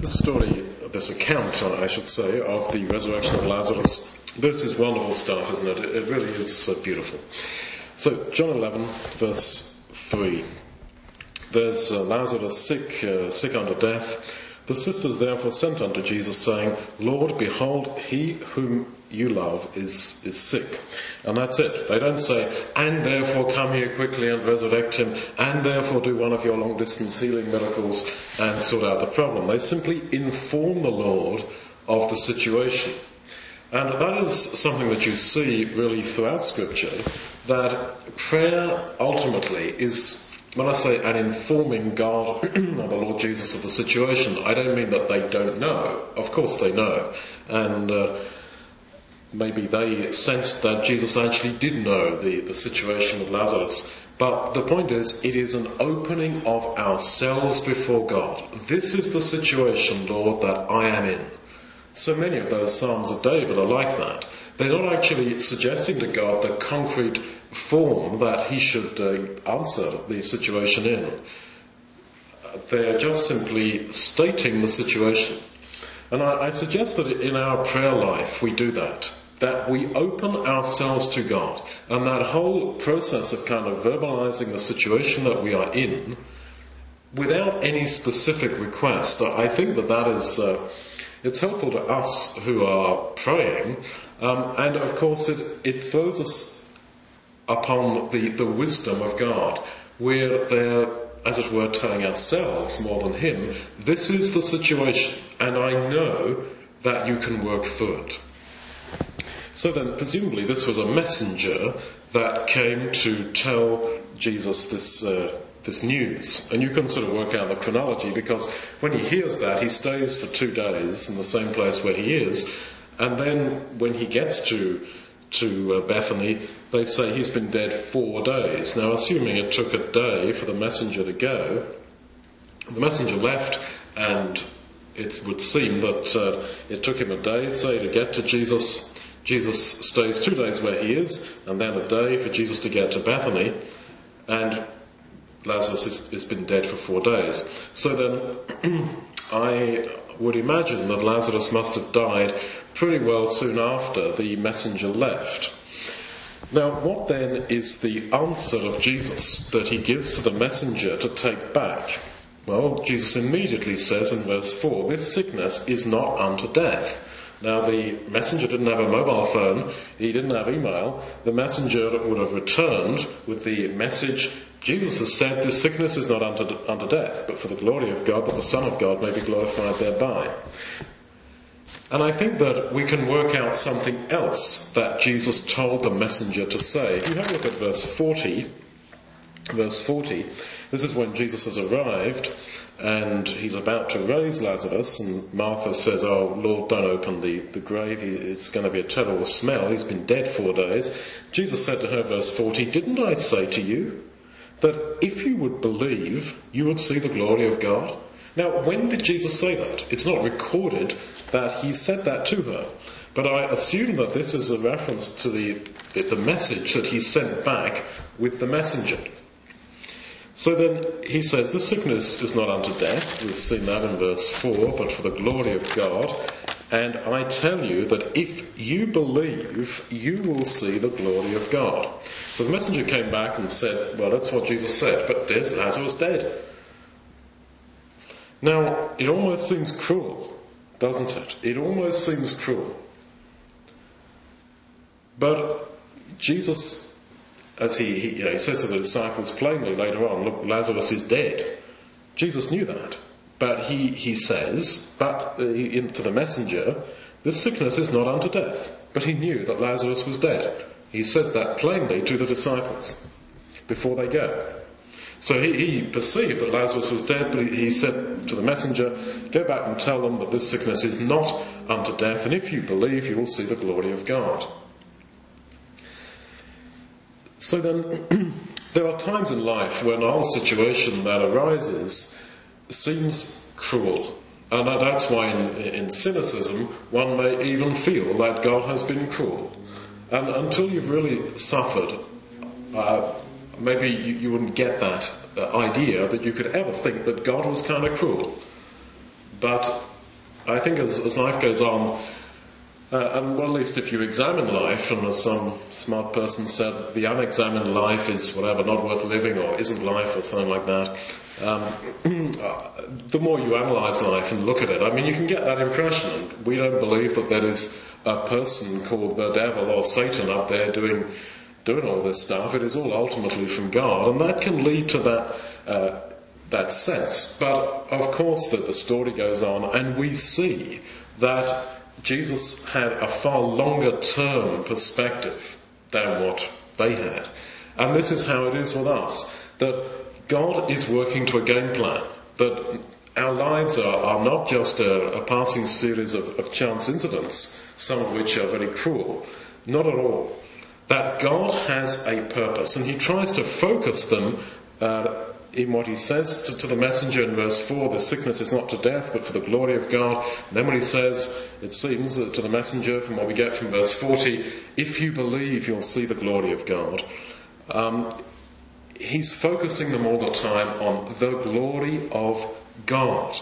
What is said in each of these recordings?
This story, this account, I should say, of the resurrection of Lazarus, this is wonderful stuff, isn't it? It really is so beautiful. So, John 11, verse 3. There's uh, Lazarus sick, uh, sick unto death. The sisters therefore sent unto Jesus, saying, Lord, behold, he whom you love is, is sick. And that's it. They don't say, and therefore come here quickly and resurrect him, and therefore do one of your long distance healing miracles and sort out the problem. They simply inform the Lord of the situation. And that is something that you see really throughout scripture, that prayer ultimately is when I say an informing God or the Lord Jesus of the situation, I don't mean that they don't know. Of course they know. And uh, maybe they sensed that Jesus actually did know the, the situation with Lazarus. But the point is, it is an opening of ourselves before God. This is the situation, Lord, that I am in. So many of those Psalms of David are like that. They're not actually suggesting to God the concrete form that He should uh, answer the situation in. They're just simply stating the situation. And I, I suggest that in our prayer life we do that that we open ourselves to God. And that whole process of kind of verbalizing the situation that we are in without any specific request, I think that that is, uh, it's helpful to us who are praying. Um, and of course it, it throws us upon the, the wisdom of God. We're there, as it were, telling ourselves more than Him, this is the situation, and I know that you can work through it. So then, presumably, this was a messenger that came to tell Jesus this, uh, this news. And you can sort of work out the chronology because when he hears that, he stays for two days in the same place where he is. And then when he gets to, to uh, Bethany, they say he's been dead four days. Now, assuming it took a day for the messenger to go, the messenger left and it would seem that uh, it took him a day, say, to get to Jesus. Jesus stays two days where he is, and then a day for Jesus to get to Bethany, and Lazarus has, has been dead for four days. So then, I would imagine that Lazarus must have died pretty well soon after the messenger left. Now, what then is the answer of Jesus that he gives to the messenger to take back? Well, Jesus immediately says in verse 4, This sickness is not unto death now, the messenger didn't have a mobile phone, he didn't have email. The messenger would have returned with the message Jesus has said, This sickness is not unto, unto death, but for the glory of God, that the Son of God may be glorified thereby. And I think that we can work out something else that Jesus told the messenger to say. If you have a look at verse 40, verse 40, this is when Jesus has arrived and he's about to raise Lazarus, and Martha says, Oh, Lord, don't open the, the grave. It's going to be a terrible smell. He's been dead four days. Jesus said to her, verse 40, Didn't I say to you that if you would believe, you would see the glory of God? Now, when did Jesus say that? It's not recorded that he said that to her. But I assume that this is a reference to the, the message that he sent back with the messenger. So then he says, The sickness is not unto death. We've seen that in verse 4, but for the glory of God. And I tell you that if you believe, you will see the glory of God. So the messenger came back and said, Well, that's what Jesus said, but there's Lazarus dead. Now, it almost seems cruel, doesn't it? It almost seems cruel. But Jesus as he, he, you know, he says to the disciples plainly later on, look, Lazarus is dead. Jesus knew that. But he, he says, but uh, to the messenger, this sickness is not unto death. But he knew that Lazarus was dead. He says that plainly to the disciples before they go. So he, he perceived that Lazarus was dead, but he, he said to the messenger, Go back and tell them that this sickness is not unto death, and if you believe, you will see the glory of God. So then, there are times in life when our situation that arises seems cruel. And that's why in, in, cynicism, one may even feel that God has been cruel. And until you've really suffered, uh, maybe you, you, wouldn't get that uh, idea that you could ever think that God was kind of cruel. But I think as, as life goes on, uh, and well, at least if you examine life, and as some smart person said, the unexamined life is whatever, not worth living, or isn't life, or something like that. Um, the more you analyse life and look at it, I mean, you can get that impression. We don't believe that there is a person called the devil or Satan up there doing doing all this stuff. It is all ultimately from God, and that can lead to that. Uh, that sense. But of course, that the story goes on, and we see that Jesus had a far longer term perspective than what they had. And this is how it is with us. That God is working to a game plan. That our lives are, are not just a, a passing series of, of, chance incidents, some of which are very cruel. Not at all. That God has a purpose and He tries to focus them uh, in what he says to, to, the messenger in verse 4, the sickness is not to death, but for the glory of God. And then when he says, it seems to the messenger, from what we get from verse 40, if you believe, you'll see the glory of God. Um, he's focusing them all the time on the glory of God.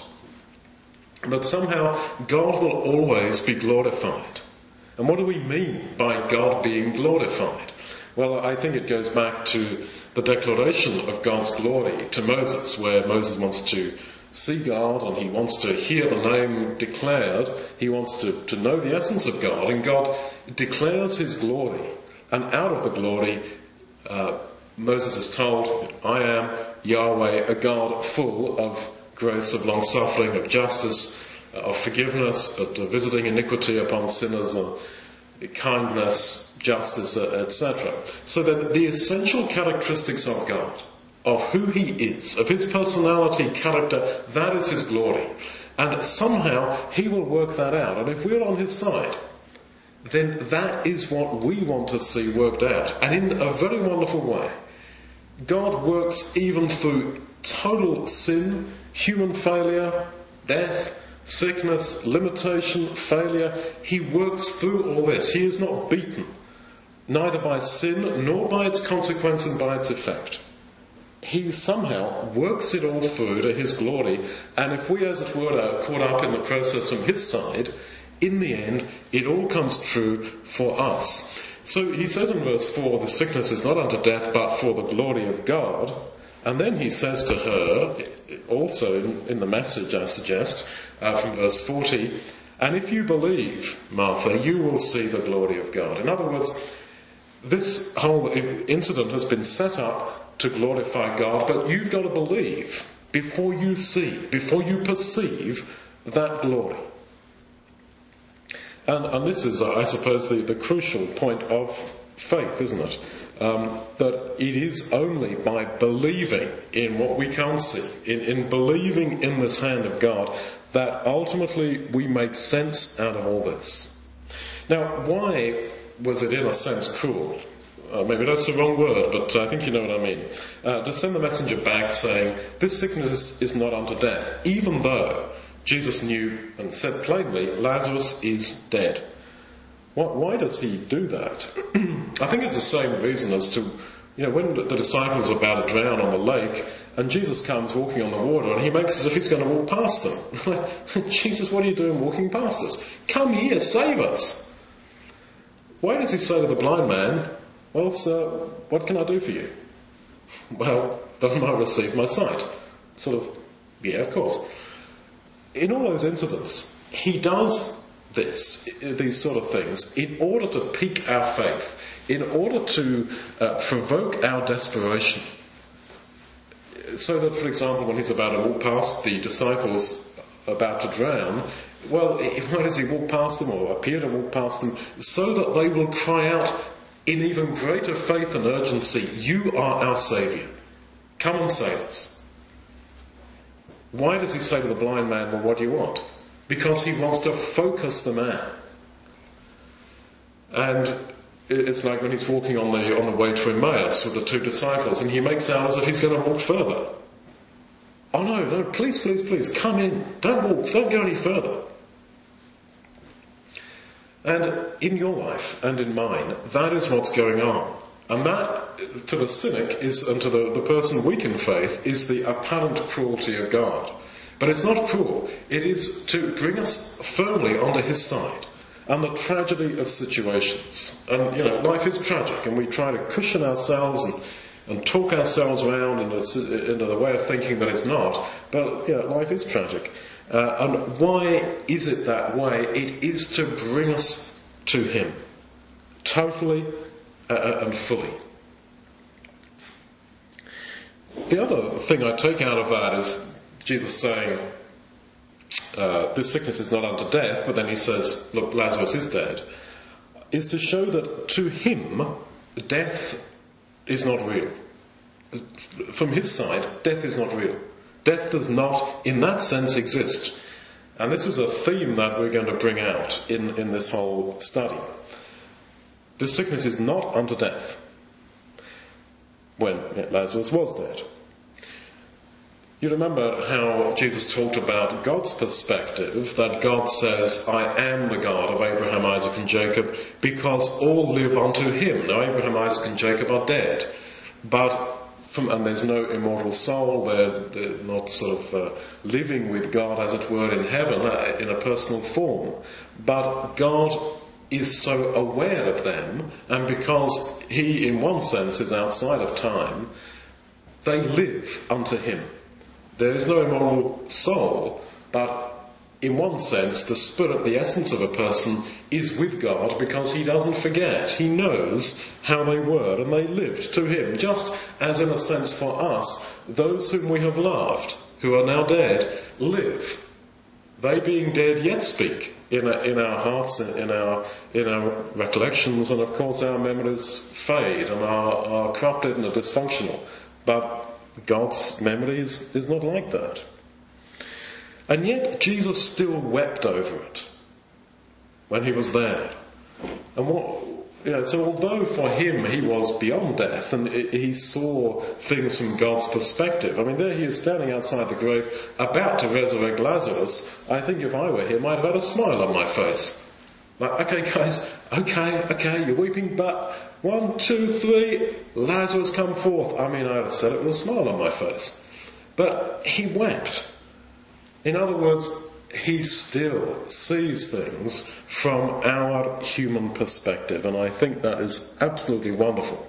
But somehow God will always be glorified. And what do we mean by God being glorified? Well, I think it goes back to the declaration of God's glory to Moses, where Moses wants to see God and he wants to hear the name declared. He wants to, to know the essence of God, and God declares his glory. And out of the glory, uh, Moses is told, I am Yahweh, a God full of grace, of long suffering, of justice, of forgiveness, of visiting iniquity upon sinners, kindness, justice, etc. So that the essential characteristics of God, of who He is, of His personality, character, that is His glory. And somehow He will work that out. And if we're on His side, then that is what we want to see worked out. And in a very wonderful way. God works even through total sin, human failure, death, sickness, limitation, failure. He works through all this. He is not beaten neither by sin nor by its consequence and by its effect. He somehow works it all through to his glory, and if we, as it were, are caught up in the process from his side, in the end, it all comes true for us. So he says in verse 4, the sickness is not unto death, but for the glory of God. And then he says to her, also in, the message, I suggest, uh, from verse 40, and if you believe, Martha, you will see the glory of God. In other words, this whole incident has been set up to glorify God, but you've got to believe before you see, before you perceive that glory. And, and this is, I suppose, the, the crucial point of faith, isn't it? Um, that it is only by believing in what we can't see, in, in believing in this hand of God, that ultimately we make sense out of all this. Now, why was it in a sense cruel? Uh, maybe that's the wrong word, but I think you know what I mean. Uh, to send the messenger back saying, This sickness is not unto death, even though Jesus knew and said plainly, Lazarus is dead. Why does he do that? I think it's the same reason as to, you know, when the disciples are about to drown on the lake, and Jesus comes walking on the water, and he makes as if he's going to walk past them. Jesus, what are you doing walking past us? Come here, save us. Why does he say to the blind man, Well, sir, what can I do for you? Well, that I might receive my sight. Sort of, yeah, of course. In all those incidents, he does this, these sort of things, in order to pique our faith, in order to uh, provoke our desperation. So that, for example, when he's about to walk past the disciples about to drown, well, why does he walk past them or appear to walk past them? So that they will cry out in even greater faith and urgency, You are our Saviour. Come and save us. Why does he say to the blind man, Well, what do you want? Because he wants to focus the man. And it's like when he's walking on the, on the way to Emmaus with the two disciples, and he makes out as if he's going to walk further. Oh no, no, please, please, please, come in. Don't walk, don't go any further. And in your life and in mine, that is what's going on. And that, to the cynic, is, and to the, the person weak in faith, is the apparent cruelty of God. But it's not cruel. It is to bring us firmly onto his side and the tragedy of situations. And, you know, life is tragic and we try to cushion ourselves and, and talk ourselves around into, into the way of thinking that it's not. But, you know, life is tragic. Uh, and why is it that way? It is to bring us to him. Totally uh, uh and fully. The other thing I take out of that is Jesus saying, uh, this sickness is not unto death, but then he says, look, Lazarus is dead, is to show that to him, death is not real. From his side, death is not real. Death does not, in that sense, exist. And this is a theme that we're going to bring out in, in this whole study. This sickness is not unto death when Lazarus was dead. You remember how Jesus talked about God's perspective, that God says, I am the God of Abraham, Isaac, and Jacob, because all live unto him. Now, Abraham, Isaac, and Jacob are dead, but from, and there's no immortal soul, they're, they're not sort of uh, living with God, as it were, in heaven, uh, in a personal form. But God is so aware of them, and because He, in one sense, is outside of time, they live unto Him. There is no immortal soul, but in one sense, the spirit, the essence of a person, is with God because he doesn't forget. He knows how they were and they lived to him, just as in a sense for us, those whom we have loved, who are now dead, live. They being dead yet speak in, a, in our hearts, in our, in our recollections, and of course our memories fade and are, are corrupted and are dysfunctional. But God's memory is, is not like that. And yet Jesus still wept over it when he was there. And what, you know, so although for him he was beyond death and he saw things from God's perspective, I mean, there he is standing outside the grave about to resurrect Lazarus. I think if I were him, I'd have had a smile on my face. Like, okay, guys, okay, okay, you're weeping, but one, two, three, Lazarus come forth. I mean, I'd have said it with a smile on my face. But he wept. In other words, he still sees things from our human perspective, and I think that is absolutely wonderful.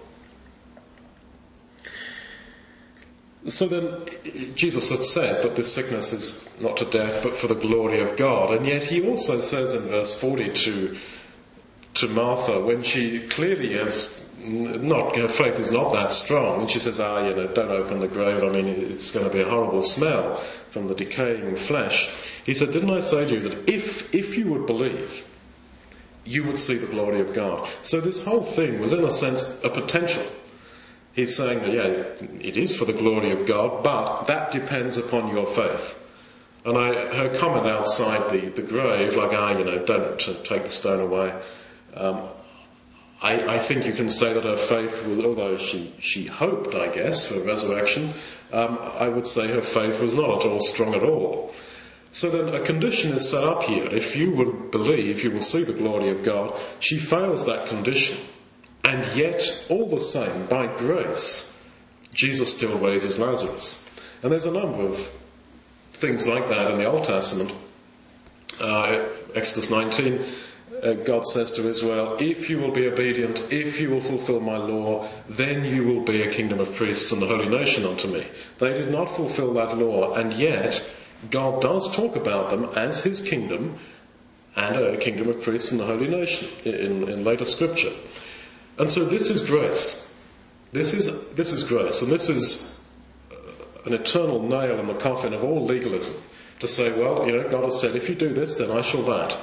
So then, Jesus had said that this sickness is not to death, but for the glory of God. And yet he also says in verse 40 to, to Martha, when she clearly is not, her faith is not that strong, and she says, ah, you know, don't open the grave, I mean, it's going to be a horrible smell from the decaying flesh. He said, didn't I say to you that if, if you would believe, you would see the glory of God? So this whole thing was in a sense a potential he's saying that, yeah, it is for the glory of God, but that depends upon your faith. And I, her comment outside the, the grave, like, ah, you know, don't take the stone away. Um, I, I, think you can say that her faith was, although she, she hoped, I guess, for resurrection, um, I would say her faith was not at all strong at all. So then a condition is set up here. If you would believe, you will see the glory of God. She fails that condition. And yet, all the same, by grace, Jesus still raises Lazarus. And there's a number of things like that in the Old Testament. Uh, Exodus 19, uh, God says to Israel, if you will be obedient, if you will fulfill my law, then you will be a kingdom of priests and a holy nation unto me. They did not fulfill that law, and yet God does talk about them as his kingdom and a kingdom of priests and a holy nation in, in later scripture. And so this is grace. This is, this is grace. And this is uh, an eternal nail in the coffin of all legalism. To say, well, you know, God has said, if you do this, then I shall that.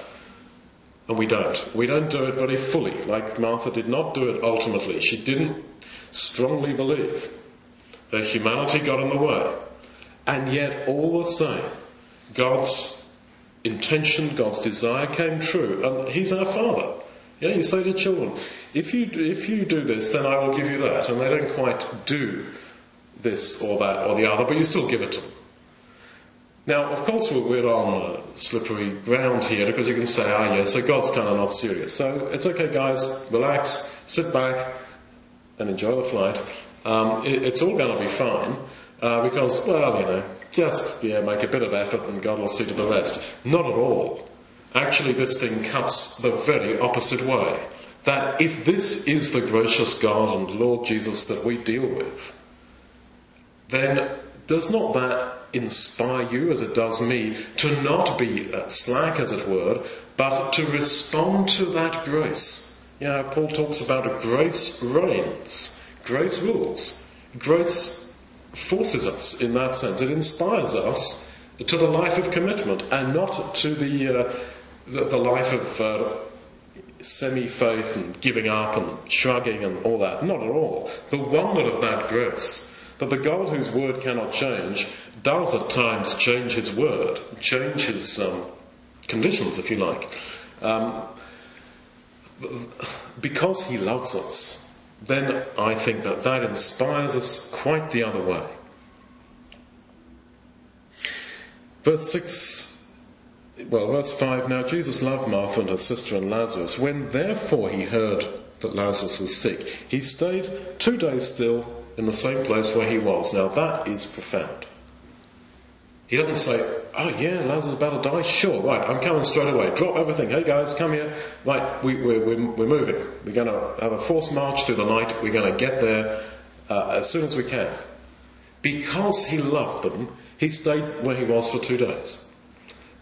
And we don't. We don't do it very fully, like Martha did not do it ultimately. She didn't strongly believe. Her humanity got in the way. And yet, all the same, God's intention, God's desire came true. And He's our Father. Know, you say to children, if you, if you do this, then I will give you that. And they don't quite do this or that or the other, but you still give it to them. Now, of course, we're on slippery ground here because you can say, ah, yeah, so God's kind of not serious. So it's okay, guys, relax, sit back, and enjoy the flight. Um, it, it's all going to be fine uh, because, well, you know, just yeah, make a bit of effort and God will see to the rest. Not at all. Actually, this thing cuts the very opposite way. That if this is the gracious God and Lord Jesus that we deal with, then does not that inspire you as it does me to not be slack, as it were, but to respond to that grace? You know, Paul talks about grace reigns, grace rules, grace forces us in that sense. It inspires us to the life of commitment and not to the, uh, the, the, life of uh, semi faith and giving up and shrugging and all that. Not at all. The wonder of that grace. That the God whose word cannot change does at times change his word, change his um, conditions, if you like. Um, because he loves us, then I think that that inspires us quite the other way. Verse 6, well, verse 5 Now Jesus loved Martha and her sister and Lazarus. When therefore he heard that Lazarus was sick, he stayed two days still in the same place where he was. Now that is profound. He doesn't say, oh yeah, Lazarus is about to die. Sure, right, I'm coming straight away. Drop everything. Hey guys, come here. Right, we, we, we're, we're moving. We're going to have a forced march through the night. We're going to get there uh, as soon as we can. Because he loved them, he stayed where he was for two days.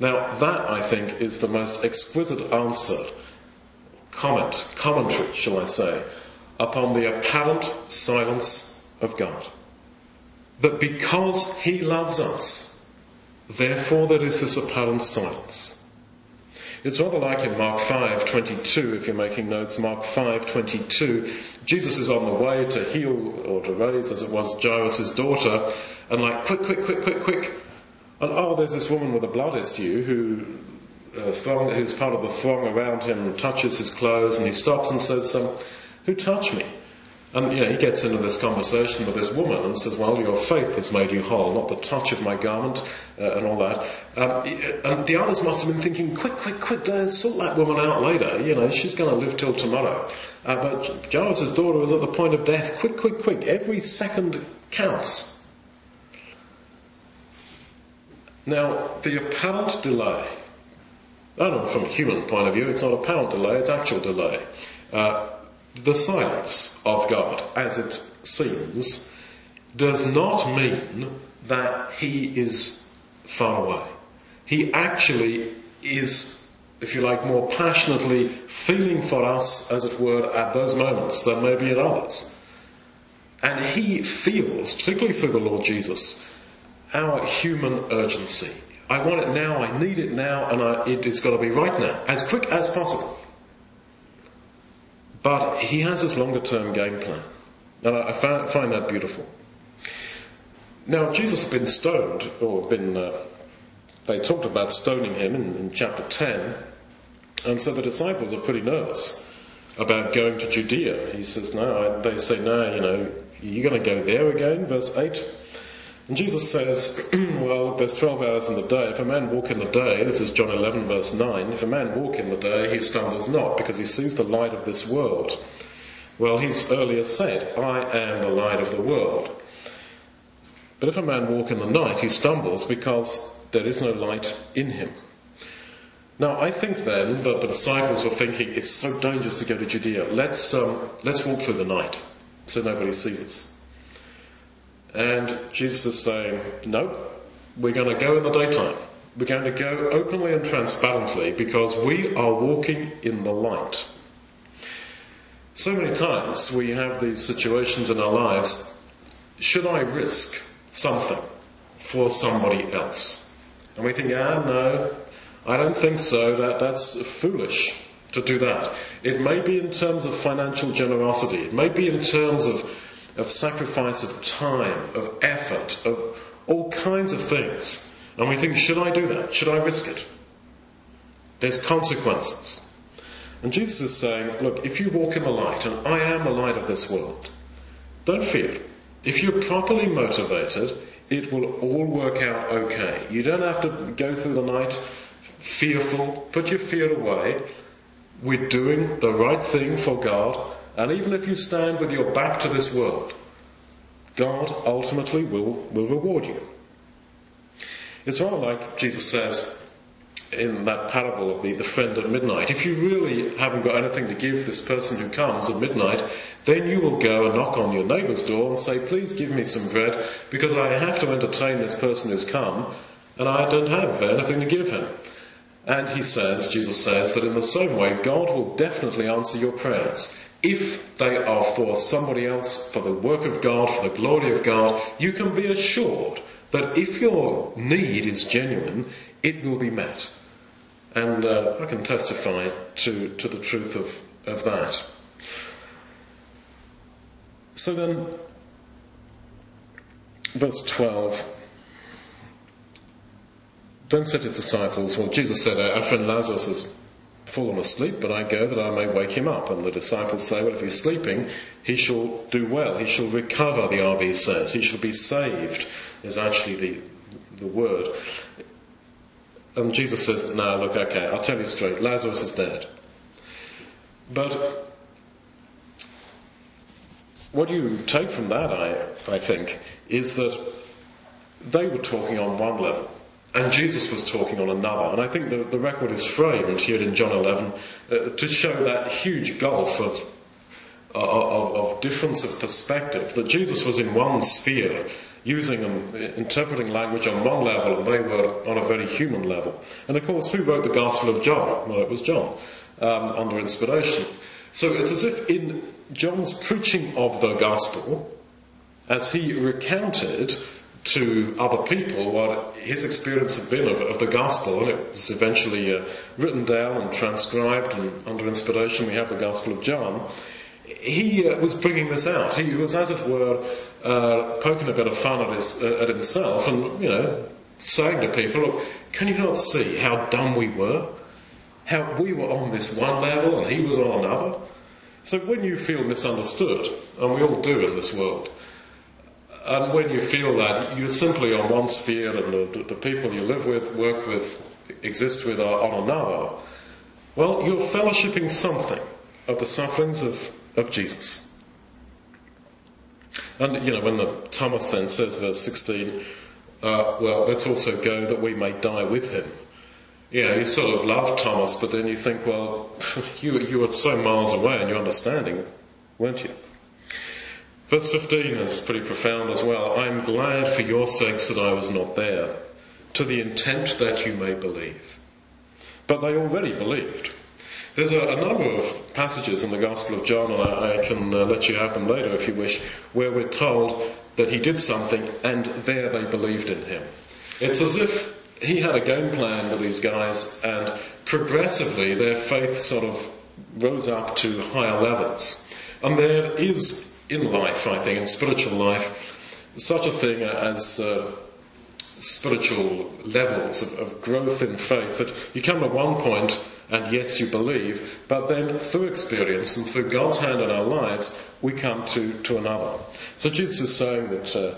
Now that, I think, is the most exquisite answer, comment, commentary, shall I say, upon the apparent silence of God. That because he loves us, Therefore, there is this apparent silence. It's rather like in Mark 5:22, if you're making notes. Mark 5:22, Jesus is on the way to heal or to raise, as it was, Jairus' daughter, and like, quick, quick, quick, quick, quick. And oh, there's this woman with a blood issue who uh, throng, who's part of the throng around him, touches his clothes, and he stops and says, um, "Who touched me?" And you know, he gets into this conversation with this woman and says, "Well, your faith has made you whole, not the touch of my garment uh, and all that." Um, and the others must have been thinking, "Quick, quick, quick! Let's sort that woman out later. You know, she's going to live till tomorrow." Uh, but Jairus' daughter was at the point of death. Quick, quick, quick! Every second counts. Now, the apparent delay. Know, from a human point of view, it's not apparent delay; it's actual delay. Uh, the silence of God, as it seems, does not mean that He is far away. He actually is, if you like, more passionately feeling for us, as it were, at those moments than maybe at others. And He feels, particularly through the Lord Jesus, our human urgency. I want it now, I need it now, and I, it, it's got to be right now, as quick as possible. But he has this longer term game plan. And I find that beautiful. Now, Jesus had been stoned, or been, uh, they talked about stoning him in, in chapter 10, and so the disciples are pretty nervous about going to Judea. He says, no, they say, no, you know, you're going to go there again, verse 8. And Jesus says, well, there's 12 hours in the day. If a man walk in the day, this is John 11 verse 9, if a man walk in the day, he stumbles not because he sees the light of this world. Well, he's earlier said, I am the light of the world. But if a man walk in the night, he stumbles because there is no light in him. Now, I think then that the disciples were thinking, it's so dangerous to go to Judea. Let's, um, let's walk through the night so nobody sees us. And Jesus is saying, no, we're going to go in the daytime. We're going to go openly and transparently because we are walking in the light. So many times we have these situations in our lives. Should I risk something for somebody else? And we think, ah, no, I don't think so. That, that's foolish to do that. It may be in terms of financial generosity. It may be in terms of of sacrifice of time, of effort, of all kinds of things. And we think, should I do that? Should I risk it? There's consequences. And Jesus is saying, look, if you walk in the light, and I am the light of this world, don't fear. If you're properly motivated, it will all work out okay. You don't have to go through the night fearful. Put your fear away. We're doing the right thing for God and even if you stand with your back to this world, God ultimately will, will reward you. It's rather like Jesus says in that parable of the, the friend at midnight. If you really haven't got anything to give this person who comes at midnight, then you will go and knock on your neighbour's door and say, please give me some bread because I have to entertain this person who's come and I don't have anything to give him. And he says, Jesus says, that in the same way, God will definitely answer your prayers. If they are for somebody else, for the work of God, for the glory of God, you can be assured that if your need is genuine, it will be met. And uh, I can testify to, to the truth of, of that. So then, verse 12. Then said his disciples, Well, Jesus said, Our friend Lazarus has fallen asleep, but I go that I may wake him up. And the disciples say, Well, if he's sleeping, he shall do well. He shall recover, the RV says. He shall be saved, is actually the, the word. And Jesus says, No, look, okay, I'll tell you straight. Lazarus is dead. But what you take from that, I, I think, is that they were talking on one level. And Jesus was talking on another. And I think the, the record is framed here in John 11 uh, to show that huge gulf of, uh, of, of, difference of perspective. That Jesus was in one sphere, using and interpreting language on one level, and they were on a very human level. And of course, who wrote the Gospel of John? Well, it was John, um, under inspiration. So it's as if in John's preaching of the Gospel, as he recounted to other people what his experience had been of, of the gospel, and it was eventually uh, written down and transcribed, and under inspiration we have the Gospel of John. He uh, was bringing this out. He was, as it were, uh, poking a bit of fun at, his, uh, at himself, and you know, saying to people, "Look, can you not see how dumb we were? How we were on this one level and he was on another." So when you feel misunderstood, and we all do in this world, and when you feel that you're simply on one sphere and the, the, people you live with, work with, exist with are on another, well, you're fellowshipping something of the sufferings of, of Jesus. And, you know, when the Thomas then says, verse 16, uh, well, let's also go that we may die with him. You know, you sort of love Thomas, but then you think, well, you, you were so miles away in your understanding, weren't you? Verse 15 is pretty profound as well. I am glad for your sakes that I was not there, to the intent that you may believe. But they already believed. There's a, a number of passages in the Gospel of John, and I, I can uh, let you have them later if you wish, where we're told that he did something and there they believed in him. It's as if he had a game plan with these guys and progressively their faith sort of rose up to higher levels. And there is in life, I think, in spiritual life, such a thing as uh, spiritual levels of, of, growth in faith that you come at one point and yes, you believe, but then through experience and through God's hand in our lives, we come to, to another. So Jesus is saying that, uh,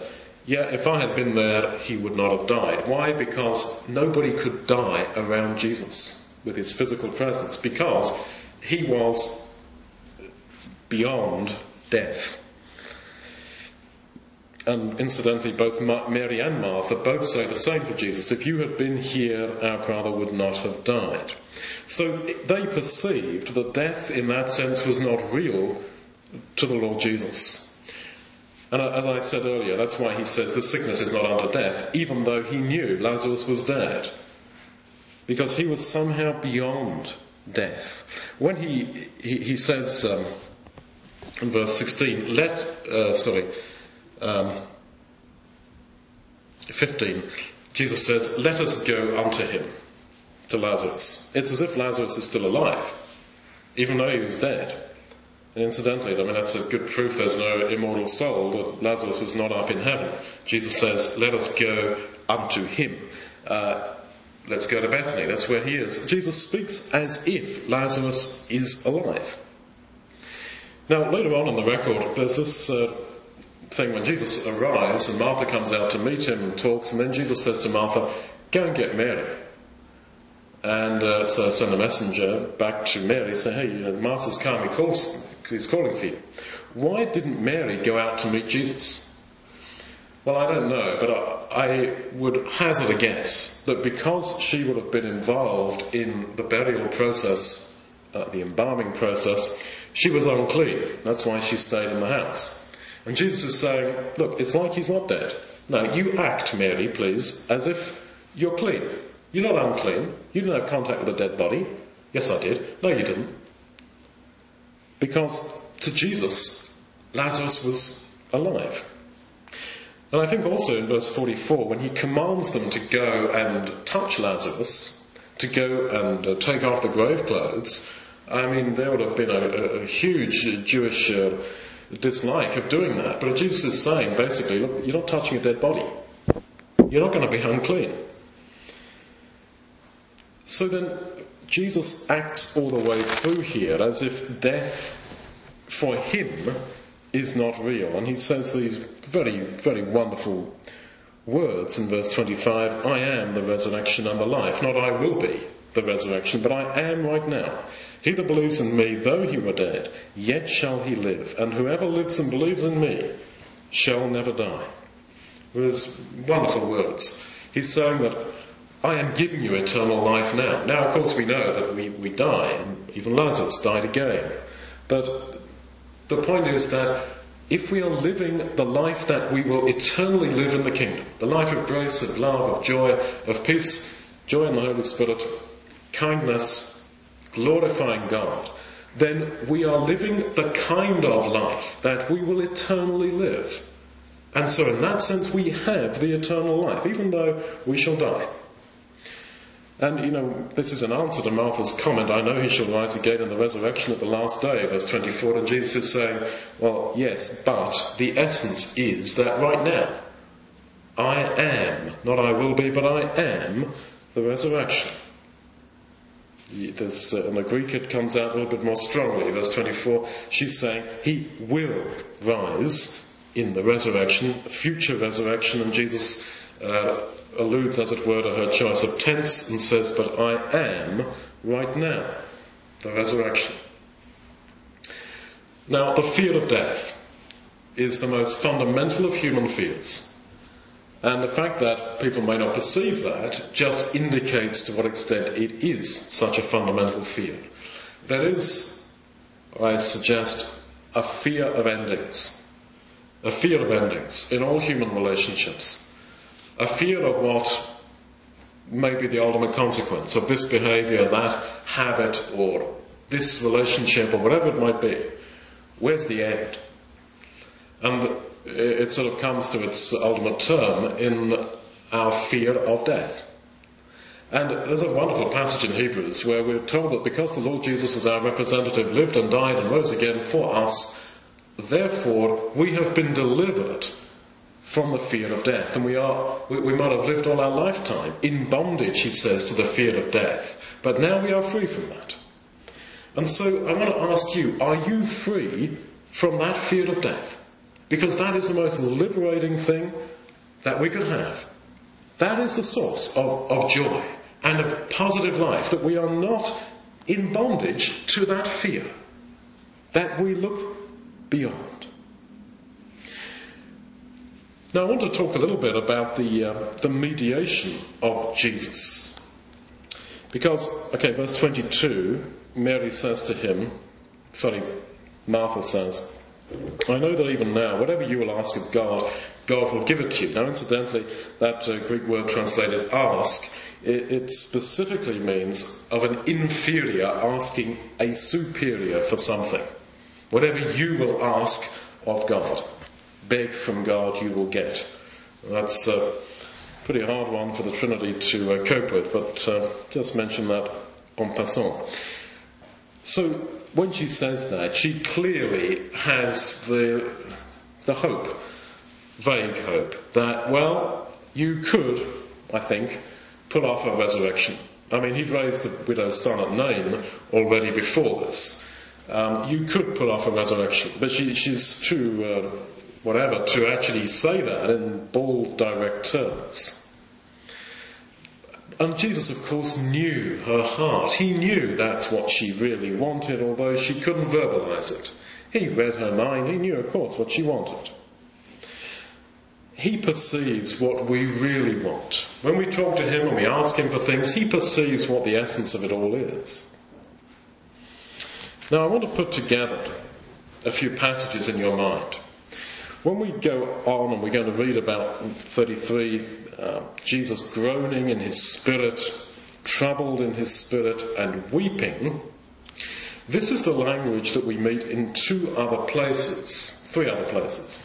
yeah, if I had been there, he would not have died. Why? Because nobody could die around Jesus with his physical presence, because he was beyond death. And incidentally, both Mary and Martha both say the same to Jesus. If you had been here, our brother would not have died. So they perceived that death in that sense was not real to the Lord Jesus. And as I said earlier, that's why he says the sickness is not unto death, even though he knew Lazarus was dead. Because he was somehow beyond death. When he, he, he says, um, in verse 16, let, uh, sorry, um, 15, Jesus says, Let us go unto him, to Lazarus. It's as if Lazarus is still alive, even though he was dead. And incidentally, I mean, that's a good proof there's no immortal soul, that Lazarus was not up in heaven. Jesus says, Let us go unto him. Uh, let's go to Bethany. That's where he is. Jesus speaks as if Lazarus is alive. Now, later on in the record, there's this uh, thing when Jesus arrives and Martha comes out to meet him and talks, and then Jesus says to Martha, Go and get Mary. And uh, so I send a messenger back to Mary, say, Hey, you know, the Master's come, he calls, he's calling for you. Why didn't Mary go out to meet Jesus? Well, I don't know, but I, I, would hazard a guess that because she would have been involved in the burial process, uh, the embalming process, she was unclean. That's why she stayed in the house. And Jesus is saying, look, it's like he's not dead. Now, you act, Mary, please, as if you're clean. You're not unclean. You didn't have contact with a dead body. Yes, I did. No, you didn't. Because to Jesus, Lazarus was alive. And I think also in verse 44, when he commands them to go and touch Lazarus, to go and uh, take off the grave clothes, I mean, there would have been a, a huge Jewish uh, dislike of doing that. But Jesus is saying, basically, look, you're not touching a dead body. You're not going to be unclean. So then, Jesus acts all the way through here as if death for him is not real. And he says these very, very wonderful words in verse 25 I am the resurrection and the life. Not I will be the resurrection, but I am right now. He that believes in me, though he were dead, yet shall he live. And whoever lives and believes in me shall never die. Those wonderful words. He's saying that I am giving you eternal life now. Now, of course, we know that we, we die, and even Lazarus died again. But the point is that if we are living the life that we will eternally live in the kingdom, the life of grace, of love, of joy, of peace, joy in the Holy Spirit, kindness, glorifying God, then we are living the kind of life that we will eternally live. And so in that sense we have the eternal life, even though we shall die. And, you know, this is an answer to Martha's comment, I know he shall rise again in the resurrection at the last day, verse 24. And Jesus is saying, well, yes, but the essence is that right now, I am, not I will be, but I am the resurrection. There's, uh, in the Greek it comes out a little bit more strongly. Verse 24, she's saying, He will rise in the resurrection, future resurrection, and Jesus uh, alludes, as it were, to her choice of tense and says, But I am right now, the resurrection. Now, the fear of death is the most fundamental of human fears. And the fact that people may not perceive that just indicates to what extent it is such a fundamental fear. There is, I suggest, a fear of endings. A fear of endings in all human relationships a fear of what may be the ultimate consequence of this behavior, that habit, or this relationship, or whatever it might be. Where's the end? And it sort of comes to its ultimate term in our fear of death. And there's a wonderful passage in Hebrews where we're told that because the Lord Jesus was our representative, lived and died and rose again for us, therefore we have been delivered from the fear of death. And we are, we, we, might have lived all our lifetime in bondage, he says, to the fear of death. But now we are free from that. And so I want to ask you, are you free from that fear of death? Because that is the most liberating thing that we could have. That is the source of, of joy and of positive life, that we are not in bondage to that fear, that we look beyond. Now, I want to talk a little bit about the, uh, the mediation of Jesus. Because, okay, verse 22, Mary says to him, sorry, Martha says, I know that even now, whatever you will ask of God, God will give it to you. Now, incidentally, that uh, Greek word translated ask, it, it specifically means of an inferior asking a superior for something. Whatever you will ask of God beg from God, you will get. That's a pretty hard one for the Trinity to uh, cope with, but uh, just mention that en passant. So when she says that, she clearly has the, the hope, vague hope, that, well, you could, I think, put off a resurrection. I mean, he'd raised the widow's son at Nain already before this. Um, you could put off a resurrection, but she, she's too uh, whatever, to actually say that in bold, direct terms. And Jesus, of course, knew her heart. He knew that's what she really wanted, although she couldn't verbalize it. He read her mind. He knew, of course, what she wanted. he perceives what we really want. When we talk to him and we ask him for things, he perceives what the essence of it all is. Now, I want to put together a few passages in your mind. When we go on and we're going to read about 33, uh, Jesus groaning in his spirit, troubled in his spirit, and weeping, this is the language that we meet in two other places, three other places.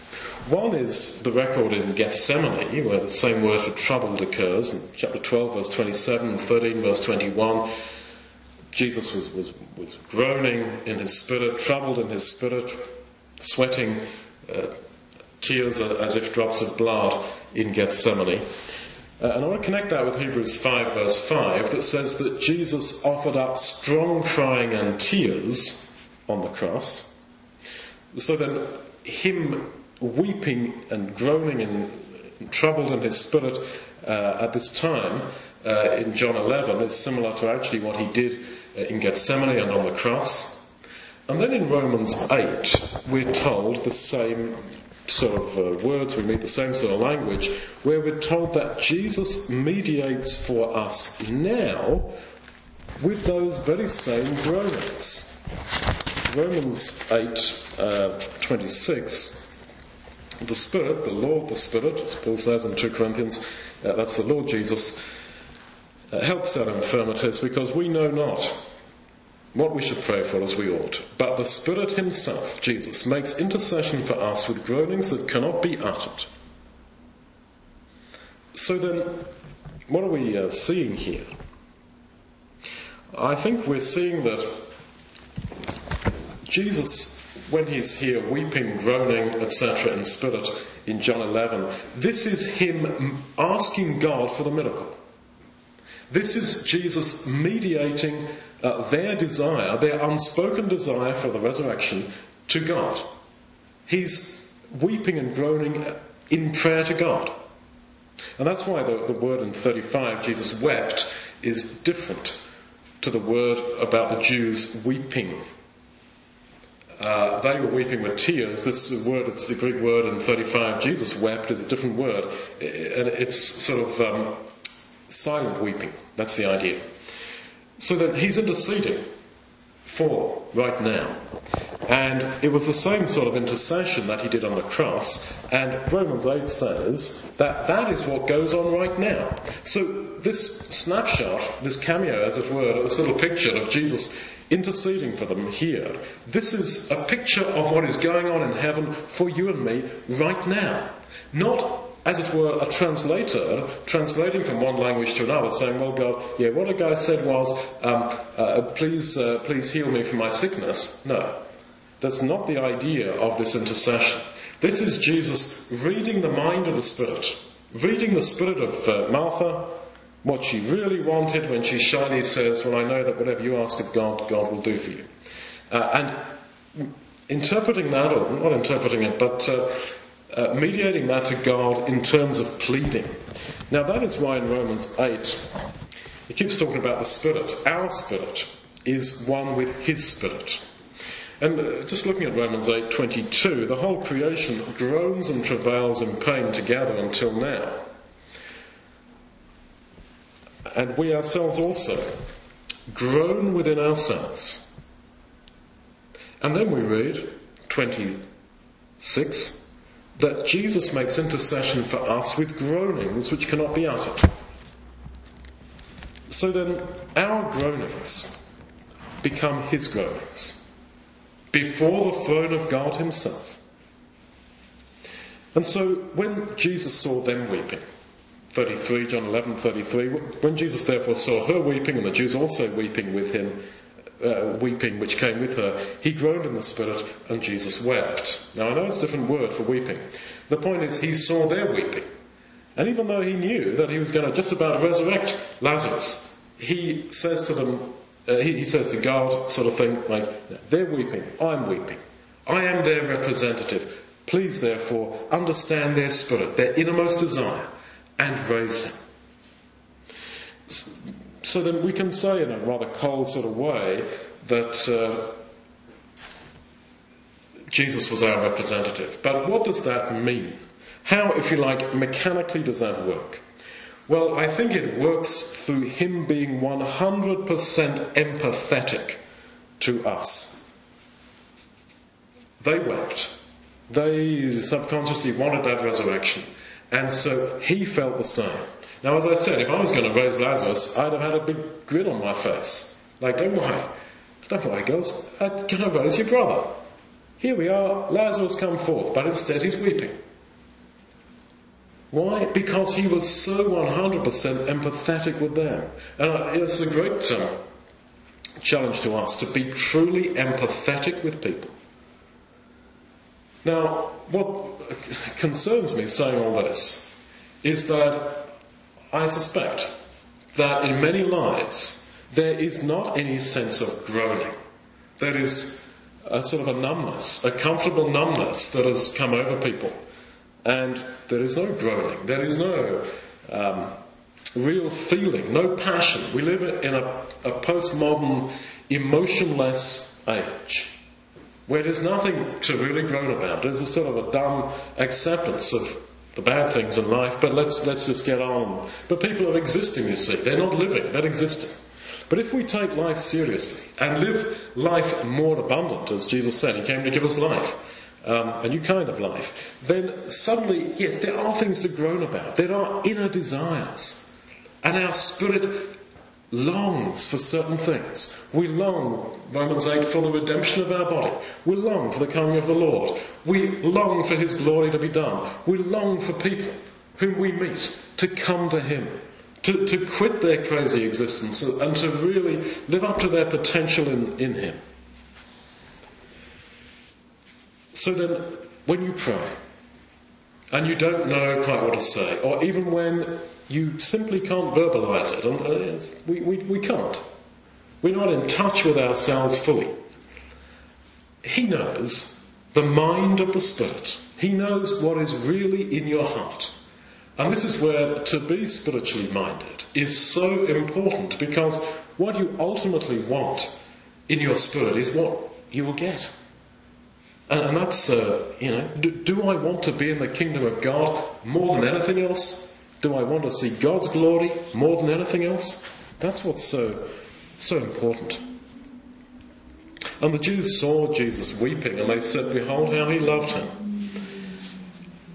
One is the record in Gethsemane, where the same word for troubled occurs, in chapter 12, verse 27, 13, verse 21. Jesus was, was, was groaning in his spirit, troubled in his spirit, sweating uh, tears as if drops of blood in Gethsemane. Uh, and I want to connect that with Hebrews 5, verse 5, that says that Jesus offered up strong crying and tears on the cross. So then, him weeping and groaning and troubled in his spirit uh, at this time uh, in John 11 is similar to actually what he did uh, in Gethsemane and on the cross. And then in Romans 8, we're told the same sort of uh, words, we meet the same sort of language, where we're told that Jesus mediates for us now with those very same groanings. Romans 8, uh, 26 the Spirit, the Lord, the Spirit, as Paul says in 2 Corinthians, uh, that's the Lord Jesus, uh, helps our infirmities because we know not what we should pray for as we ought. But the Spirit Himself, Jesus, makes intercession for us with groanings that cannot be uttered. So then, what are we uh, seeing here? I think we're seeing that Jesus when he's here weeping, groaning, etc., in spirit in John 11, this is him asking God for the miracle. This is Jesus mediating uh, their desire, their unspoken desire for the resurrection, to God. He's weeping and groaning in prayer to God. And that's why the, the word in 35, Jesus wept, is different to the word about the Jews weeping uh, they were weeping with tears. This word, it's the Greek word in 35, Jesus wept, is a different word. And it's sort of um, silent weeping. That's the idea. So that he's interceding for right now. And it was the same sort of intercession that he did on the cross. And Romans 8 says that that is what goes on right now. So this snapshot, this cameo, as it were, this little picture of Jesus interceding for them here. This is a picture of what is going on in heaven for you and me right now. Not, as it were, a translator translating from one language to another, saying, "Well, God, yeah, what a guy said was, um, uh, please, uh, please heal me from my sickness." No, that's not the idea of this intercession. This is Jesus reading the mind of the Spirit, reading the spirit of uh, Martha, what she really wanted when she shyly says, Well, I know that whatever you ask of God, God will do for you. Uh, and interpreting that, or not interpreting it, but uh, uh, mediating that to God in terms of pleading. Now, that is why in Romans 8, he keeps talking about the Spirit. Our Spirit is one with His Spirit. And uh, just looking at Romans 8:22, the whole creation groans and travails in pain together until now and we ourselves also groan within ourselves. And then we read 26 that Jesus makes intercession for us with groanings which cannot be uttered. So then our groanings become his groanings before the throne of God himself. And so when Jesus saw them weeping, 33, John 11, 33. When Jesus therefore saw her weeping and the Jews also weeping with him, uh, weeping which came with her, he groaned in the spirit and Jesus wept. Now I know it's a different word for weeping. The point is he saw their weeping. And even though he knew that he was going to just about resurrect Lazarus, he says to them, uh, he, he says to God, sort of thing, like, they're weeping, I'm weeping. I am their representative. Please therefore understand their spirit, their innermost desire and raise him. So then we can say in a rather cold sort of way that uh, Jesus was our representative. But what does that mean? How, if you like, mechanically does that work? Well, I think it works through him being 100% empathetic to us. They wept. They subconsciously wanted that resurrection. And so he felt the same. Now, as I said, if I was going to raise Lazarus, I'd have had a big grin on my face. Like, don't worry. Don't worry, girls. I'm going to raise your brother. Here we are. Lazarus come forth. But instead he's weeping. Why? Because he was so 100% empathetic with them. And it's a great um, challenge to us to be truly empathetic with people. Now, what concerns me saying all this is that I suspect that in many lives there is not any sense of groaning. There is a sort of a numbness, a comfortable numbness that has come over people. And there is no groaning, there is no um, real feeling, no passion. We live in a, a postmodern, emotionless age where there's nothing to really groan about. There's a sort of a dumb acceptance of the bad things in life, but let's, let's just get on. But people are existing, you see. They're not living, they're existing. But if we take life seriously and live life more abundant, as Jesus said, He came to give us life, um, a new kind of life, then suddenly, yes, there are things to groan about. There are inner desires. And our spirit longs for certain things. We long, Romans 8, for the redemption of our body. We long for the coming of the Lord. We long for His glory to be done. We long for people whom we meet to come to Him, to, to quit their crazy existence and to really live up to their potential in, in Him. So then, when you pray, and you don't know quite what to say, or even when you simply can't verbalize it, and uh, we, we, we can't. We're not in touch with ourselves fully. He knows the mind of the Spirit. He knows what is really in your heart. And this is where to be spiritually minded is so important because what you ultimately want in your spirit is what you will get. And, that's, uh, you know, do, do I want to be in the kingdom of God more than anything else? Do I want to see God's glory more than anything else? That's what's so, so important. And the Jews saw Jesus weeping and they said, Behold how he loved him.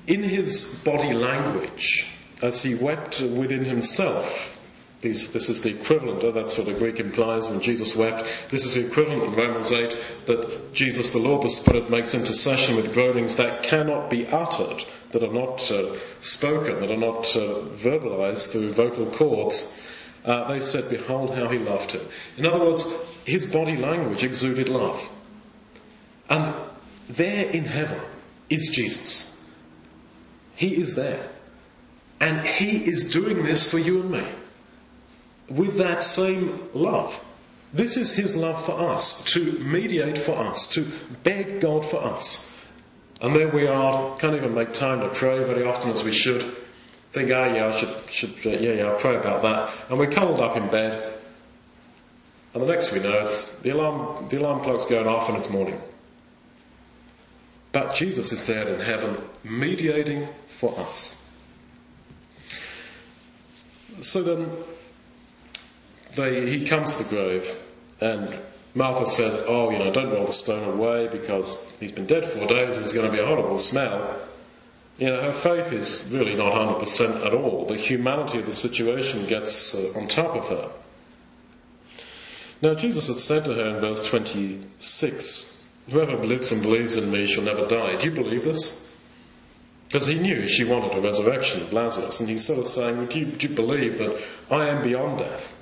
In his body language, as he wept within himself, these, this is the equivalent, of, that's what the Greek implies when Jesus wept. This is the equivalent in Romans 8 that Jesus, the Lord, the Spirit, makes intercession with groanings that cannot be uttered, that are not uh, spoken, that are not uh, verbalized through vocal cords. Uh, they said, Behold how he loved him. In other words, his body language exuded love. And there in heaven is Jesus. He is there. And he is doing this for you and me with that same love. This is his love for us, to mediate for us, to beg God for us. And there we are, can't even make time to pray very often as we should. Think, ah, yeah, I should, should uh, yeah, yeah, I'll pray about that. And we're cuddled up in bed. And the next we know, it's the alarm, the alarm clock's going off and it's morning. But Jesus is there in heaven, mediating for us. So then, they, he comes to the grave and Martha says, Oh, you know, don't roll the stone away because he's been dead four days, there's going to be a horrible smell. You know, her faith is really not 100% at all. The humanity of the situation gets uh, on top of her. Now, Jesus had said to her in verse 26, Whoever lives and believes in me shall never die. Do you believe this? Because he knew she wanted a resurrection of Lazarus, and he's sort of saying, do you, do you believe that I am beyond death?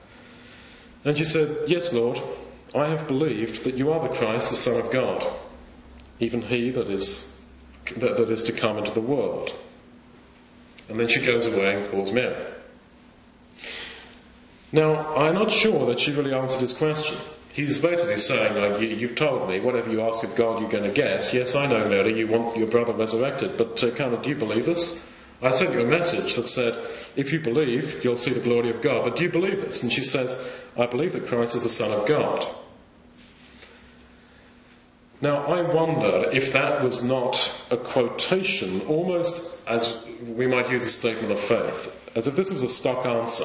And she said, Yes, Lord, I have believed that you are the Christ, the Son of God, even he that is, that, that is to come into the world. And then she goes away and calls Mary. Now, I'm not sure that she really answered his question. He's basically saying, like, you, have told me whatever you ask of God, you're going to get. Yes, I know, Mary, you want your brother resurrected, but uh, kind of, do you believe this? I sent you a message that said, if you believe, you'll see the glory of God. But do you believe this? And she says, I believe that Christ is the Son of God. Now, I wonder if that was not a quotation, almost as we might use a statement of faith, as if this was a stock answer.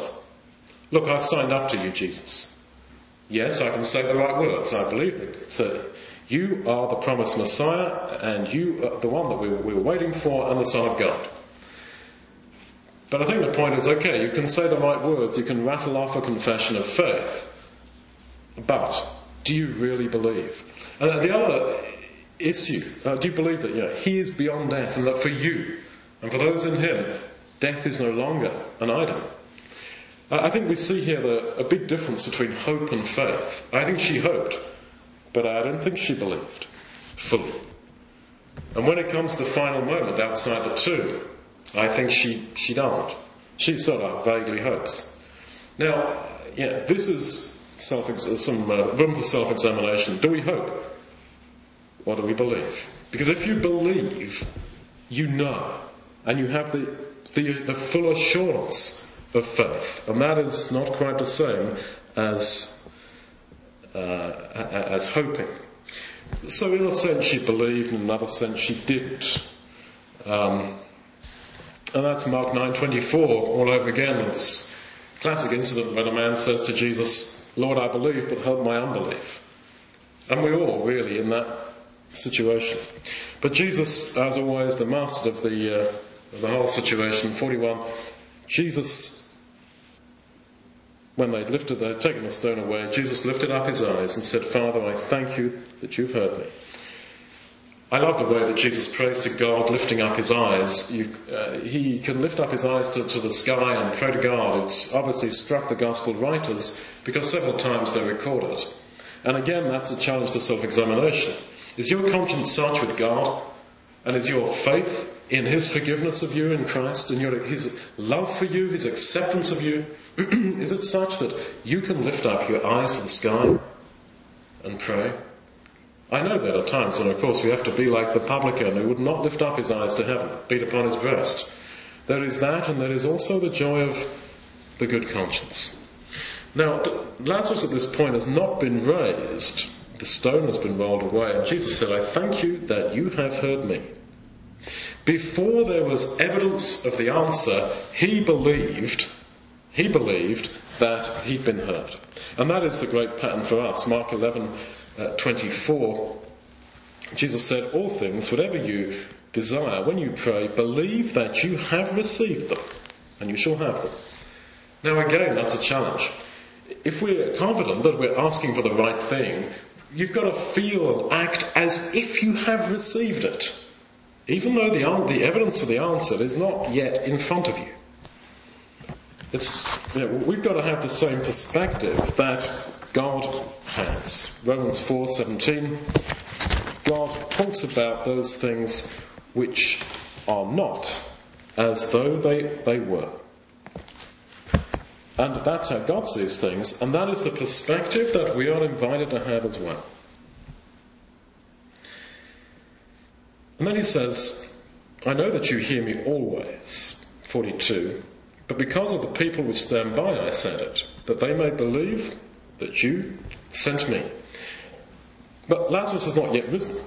Look, I've signed up to you, Jesus. Yes, I can say the right words. I believe them. So, you are the promised Messiah, and you are the one that we were waiting for, and the Son of God. But I think the point is okay, you can say the right words, you can rattle off a confession of faith, but do you really believe? And the other issue, uh, do you believe that you know, He is beyond death and that for you and for those in Him, death is no longer an item? I think we see here the, a big difference between hope and faith. I think she hoped, but I don't think she believed fully. And when it comes to the final moment outside the tomb, I think she, she doesn't. She sort of vaguely hopes. Now, yeah, this is self some uh, room for self-examination. Do we hope, or do we believe? Because if you believe, you know, and you have the, the, the full assurance of faith, and that is not quite the same as uh, as hoping. So, in a sense, she believed, in another sense, she didn't. Um, and that's Mark 9:24 all over again. This classic incident when a man says to Jesus, Lord, I believe, but help my unbelief. And we're all really in that situation. But Jesus, as always, the master of the, uh, of the whole situation, 41, Jesus, when they'd lifted, they'd taken the stone away, Jesus lifted up his eyes and said, Father, I thank you that you've heard me. I love the way that Jesus prays to God, lifting up his eyes. You, uh, he can lift up his eyes to, to, the sky and pray to God. It's obviously struck the gospel writers because several times they record it. And again, that's a challenge to self-examination. Is your conscience such with God? And is your faith in His forgiveness of you in Christ and your, His love for you, His acceptance of you, is it such that you can lift up your eyes to the sky and pray? I know there are times when, of course, we have to be like the publican who would not lift up his eyes to heaven, beat upon his breast. There is that, and there is also the joy of the good conscience. Now, Lazarus at this point has not been raised. The stone has been rolled away, and Jesus said, I thank you that you have heard me. Before there was evidence of the answer, he believed, he believed that he'd been hurt. And that is the great pattern for us. Mark 11, uh, 24, Jesus said, All things, whatever you desire, when you pray, believe that you have received them, and you shall have them. Now, again, that's a challenge. If we're confident that we're asking for the right thing, you've got to feel and act as if you have received it, even though the, the evidence for the answer is not yet in front of you. It's, you know, we've got to have the same perspective that God has. Romans 4:17 God talks about those things which are not as though they, they were. And that's how God sees things, and that is the perspective that we are invited to have as well. And then he says, I know that you hear me always, 42, but because of the people which stand by I said it, that they may believe that you sent me. But Lazarus has not yet risen.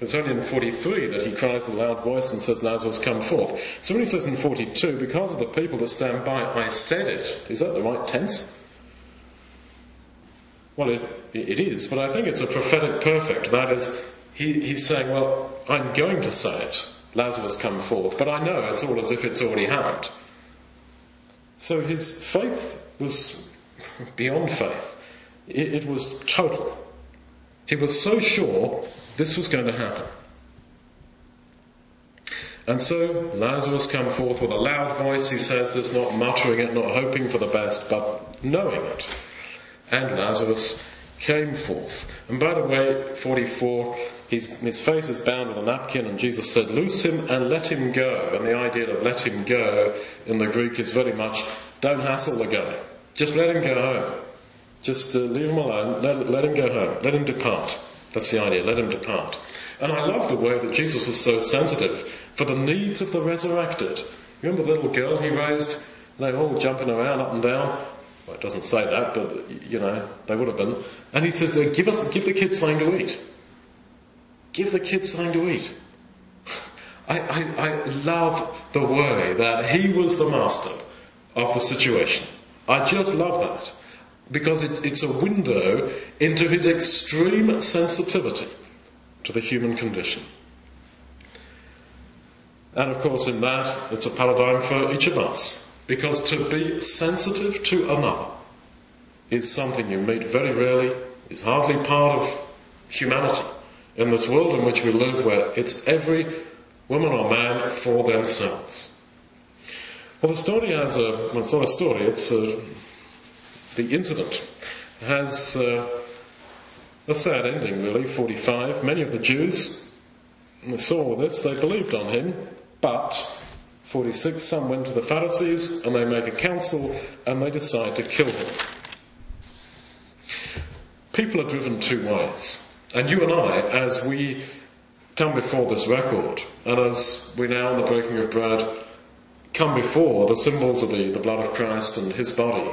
It's only in 43 that he cries with a loud voice and says, Lazarus, come forth. So when he says in 42, because of the people that stand by, I said it, is that the right tense? Well, it, it is, but I think it's a prophetic perfect. That is, he, he's saying, well, I'm going to say it. Lazarus, come forth. But I know it's all as if it's already happened. So his faith was beyond faith. It, it was total. He was so sure this was going to happen. And so Lazarus come forth with a loud voice, he says this, not muttering it, not hoping for the best, but knowing it. And Lazarus came forth. And by the way, 44, his, face is bound with a napkin, and Jesus said, Loose him and let him go. And the idea of let him go in the Greek is very much, don't hassle the guy. Just let him go home. Just uh, leave him alone. Let, let him go home. Let him depart. That's the idea. Let him depart. And I love the way that Jesus was so sensitive for the needs of the resurrected. Remember the little girl he raised? They were all jumping around up and down. Well, it doesn't say that, but you know, they would have been. And he says, give us, give the kids something to eat. give the kids something to eat. I, I, I love the way that he was the master of the situation. I just love that because it, it's a window into his extreme sensitivity to the human condition. And of course, in that, it's a paradigm for each of us. Because to be sensitive to another is something you meet very rarely, is hardly part of humanity in this world in which we live, where it's every woman or man for themselves. Well, the story has a, well, it's not a story, it's a, the incident has uh, a sad ending, really. 45. Many of the Jews saw this, they believed on him, but 46. Some went to the Pharisees and they make a council and they decide to kill him. People are driven two ways. And you and I, as we come before this record, and as we now in the breaking of bread come before the symbols of the, the blood of Christ and his body,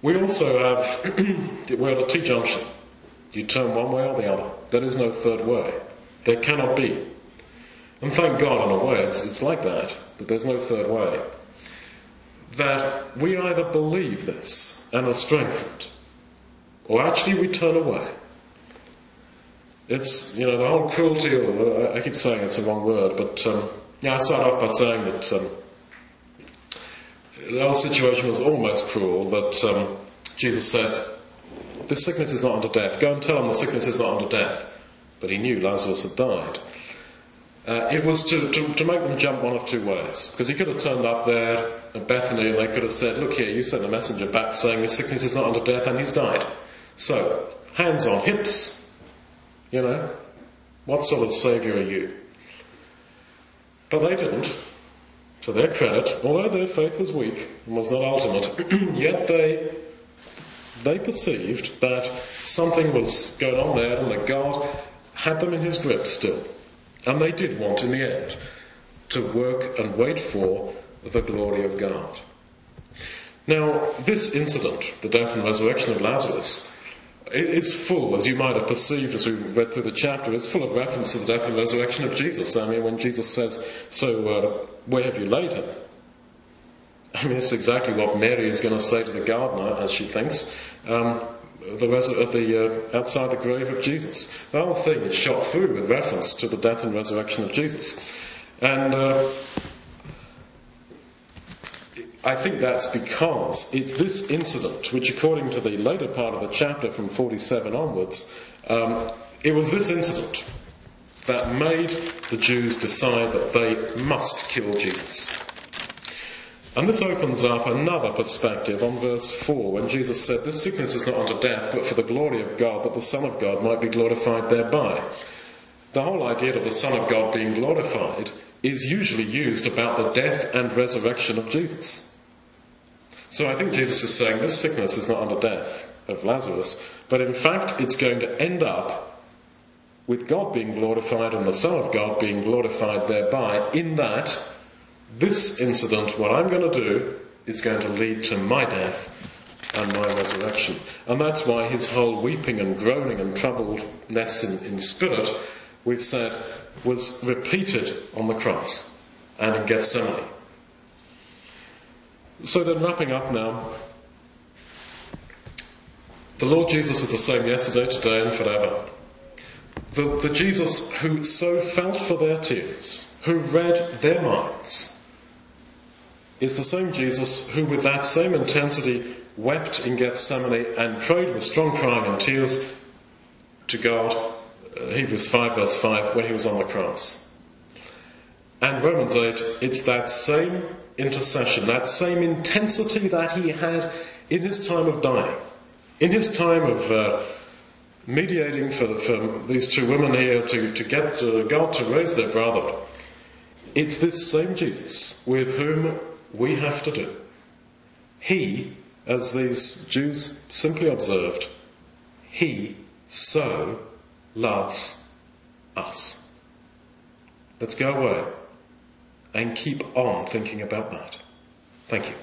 we also have, we're at a T-junction. You turn one way or the other. There is no third way. There cannot be. And thank God, in a way, it's, it's like that, that there's no third way. That we either believe this and are strengthened, or actually we turn away. It's, you know, the whole cruelty, or I keep saying it's a wrong word, but um, yeah, I start off by saying that um, the whole situation was almost cruel, that um, Jesus said, This sickness is not unto death. Go and tell them the sickness is not unto death. But he knew Lazarus had died. Uh, it was to, to, to, make them jump one of two ways. Because he could have turned up there at Bethany and they could have said, Look here, you sent a messenger back saying this sickness is not unto death and he's died. So, hands on hips. You know, what sort of saviour are you? But they didn't. To their credit, although their faith was weak and was not ultimate, yet they they perceived that something was going on there and that God had them in his grip still. And they did want, in the end, to work and wait for the glory of God. Now, this incident, the death and resurrection of Lazarus, is full, as you might have perceived as we read through the chapter, it's full of reference to the death and resurrection of Jesus. I mean, when Jesus says, So, uh, where have you laid him? I mean, it's exactly what Mary is going to say to the gardener, as she thinks. Um, the, res- the uh, outside the grave of Jesus. The whole thing is shot through with reference to the death and resurrection of Jesus. And uh, I think that's because it's this incident, which according to the later part of the chapter from 47 onwards, um, it was this incident that made the Jews decide that they must kill Jesus. And this opens up another perspective on verse 4 when Jesus said, This sickness is not unto death, but for the glory of God, that the Son of God might be glorified thereby. The whole idea of the Son of God being glorified is usually used about the death and resurrection of Jesus. So I think Jesus is saying this sickness is not unto death of Lazarus, but in fact it's going to end up with God being glorified and the Son of God being glorified thereby, in that this incident, what I'm going to do, is going to lead to my death and my resurrection. And that's why his whole weeping and groaning and troubledness in, in spirit, we've said, was repeated on the cross and in Gethsemane. So then, wrapping up now, the Lord Jesus is the same yesterday, today, and forever. The, the Jesus who so felt for their tears, who read their minds, is the same Jesus who, with that same intensity, wept in Gethsemane and prayed with strong crying and tears to God, uh, Hebrews 5, verse 5, when he was on the cross. And Romans 8, it's that same intercession, that same intensity that he had in his time of dying, in his time of uh, mediating for, for, these two women here to, to get uh, God to raise their brother. It's this same Jesus with whom we have to do. He, as these Jews simply observed, he so loves us. Let's go away and keep on thinking about that. Thank you.